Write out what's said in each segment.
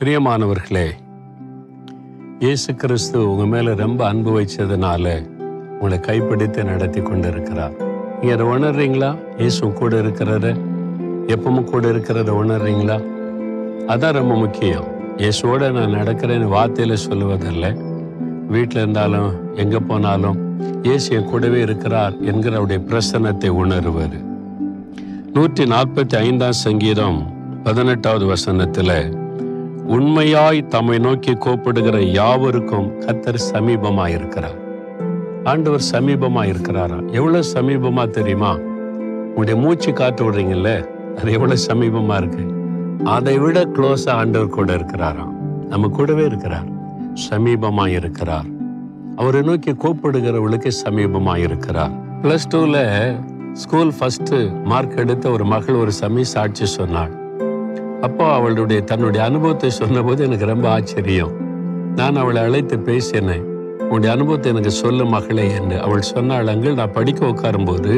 பிரியமானவர்களே இயேசு கிறிஸ்து உங்க மேல ரொம்ப அன்பு வச்சதுனால உங்களை கைப்பிடித்து நடத்தி கொண்டு இருக்கிறார் நீங்க அதை உணர்றீங்களா? இயேசு கூட இருக்கிறத எப்பவும் கூட இருக்கிறத உணர்றீங்களா? அதான் ரொம்ப முக்கியம். இயேசுவோட நான் நடக்கிறேன்னு வார்த்தையில சொல்லுவதில்லை. வீட்டில் இருந்தாலும் எங்க போனாலும் இயேசு என் கூடவே இருக்கிறார் என்கிற அவருடைய பிரசன்னத்தை உணர்வது நூற்றி நாற்பத்தி ஐந்தாம் சங்கீதம் பதினெட்டாவது வசனத்தில் உண்மையாய் தம்மை நோக்கி கூப்பிடுகிற யாவருக்கும் கத்தர் சமீபமாக இருக்கிறார் ஆண்டவர் சமீபமாக இருக்கிறாரா எவ்வளவு சமீபமா தெரியுமா? உங்களுடைய மூச்சு காத்து விடுறீங்கல்ல? அது எவ்வளவு சமீபமா இருக்கு? அதை விட க்ளோஸா ஆண்டவர் கூட இருக்கிறாராம் நம்ம கூடவே இருக்கிறார். சமீபமாக இருக்கிறார் அவரை நோக்கி கூப்பிடுகிறவளுக்கு சமீபமாக இருக்கிறார் பிளஸ் டூல ஸ்கூல் ஃபர்ஸ்ட் மார்க் எடுத்த ஒரு மகள் ஒரு சமய சாட்சி சொன்னாள். அப்போ அவளுடைய தன்னுடைய அனுபவத்தை சொன்னபோது எனக்கு ரொம்ப ஆச்சரியம். நான் அவளை அழைத்து பேசினேன். உன்னுடைய அனுபவத்தை எனக்கு சொல்ல மகளே என்று அவள் சொன்னாள் அங்கே நான் படிக்க உட்காரும்போது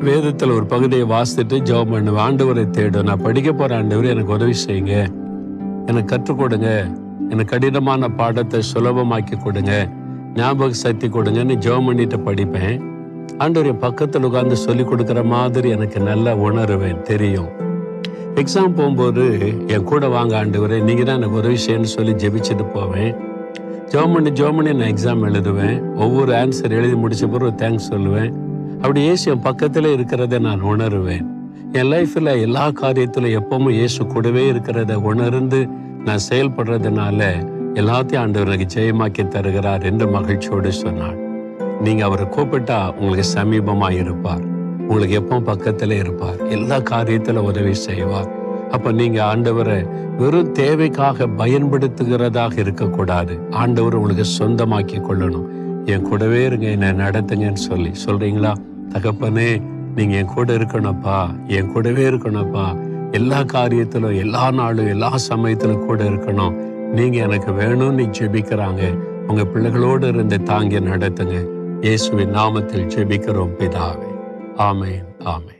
வேதத்தில் ஒரு பகுதியை வாசித்துட்டு ஜெபம் பண்ணுவேன் ஆண்டவரை தேடும் நான் படிக்க போகிற ஆண்டவர் எனக்கு உதவி செய்யுங்க. எனக்கு கற்றுக் கொடுங்க. எனக்கு கடினமான பாடத்தை சுலபமாக்கி கொடுங்க. ஞாபக சக்தி கொடுங்கன்னு ஜெபம் பண்ணிட்டு படிப்பேன். ஆண்டவர் பக்கத்தில் உட்காந்து சொல்லி கொடுக்குற மாதிரி எனக்கு நல்லா உணருவேன். தெரியும். எக்ஸாம் போகும்போது என் கூட வாங்க ஆண்டவரே நீங்க தான் எனக்கு உதவி செய்யணும்னு சொல்லி ஜெபிச்சுட்டு போவேன். ஜெபம் பண்ணி பண்ணி நான் எக்ஸாம் எழுதுவேன். ஒவ்வொரு ஆன்சர் எழுதி முடிச்ச பிறகு தேங்க்ஸ் சொல்லுவேன். அப்படி இயேசு என் பக்கத்தில் இருக்கிறத நான் உணருவேன். என் லைஃப்பில் எல்லா காரியத்திலும் எப்பவும் இயேசு கூடவே இருக்கிறத உணர்ந்து நான் செயல்படுறதுனால எல்லாத்தையும் ஆண்டவர் எனக்கு ஜெயமாக்கி தருகிறார் என்று மகிழ்ச்சியோடு சொன்னார். நீங்கள் அவரை கூப்பிட்டா உங்களுக்கு சமீபமாக இருப்பார் உங்களுக்கு எப்போ பக்கத்துல இருப்பார். எல்லா காரியத்துல உதவி செய்வார். அப்ப நீங்க ஆண்டவரை வெறும் தேவைக்காக பயன்படுத்துகிறதாக இருக்கக்கூடாது. ஆண்டவர் உங்களுக்கு சொந்தமாக்கி கொள்ளணும். என் கூடவே இருங்க என்னை நடத்துங்கன்னு சொல்லி. சொல்றீங்களா? தகப்பனே நீங்க என் கூட இருக்கணும்ப்பா. என் கூடவே இருக்கணும்ப்பா. எல்லா காரியத்திலும் எல்லா நாளும் எல்லா சமயத்திலும் கூட இருக்கணும். நீங்க எனக்கு வேணும்னு ஜெபிக்கிறாங்க. உங்க பிள்ளைகளோடு இருந்து தாங்கி நடத்துங்க. இயேசுவின் நாமத்தில் ஜெபிக்கிறோம் பிதாவே. Amen. Amen.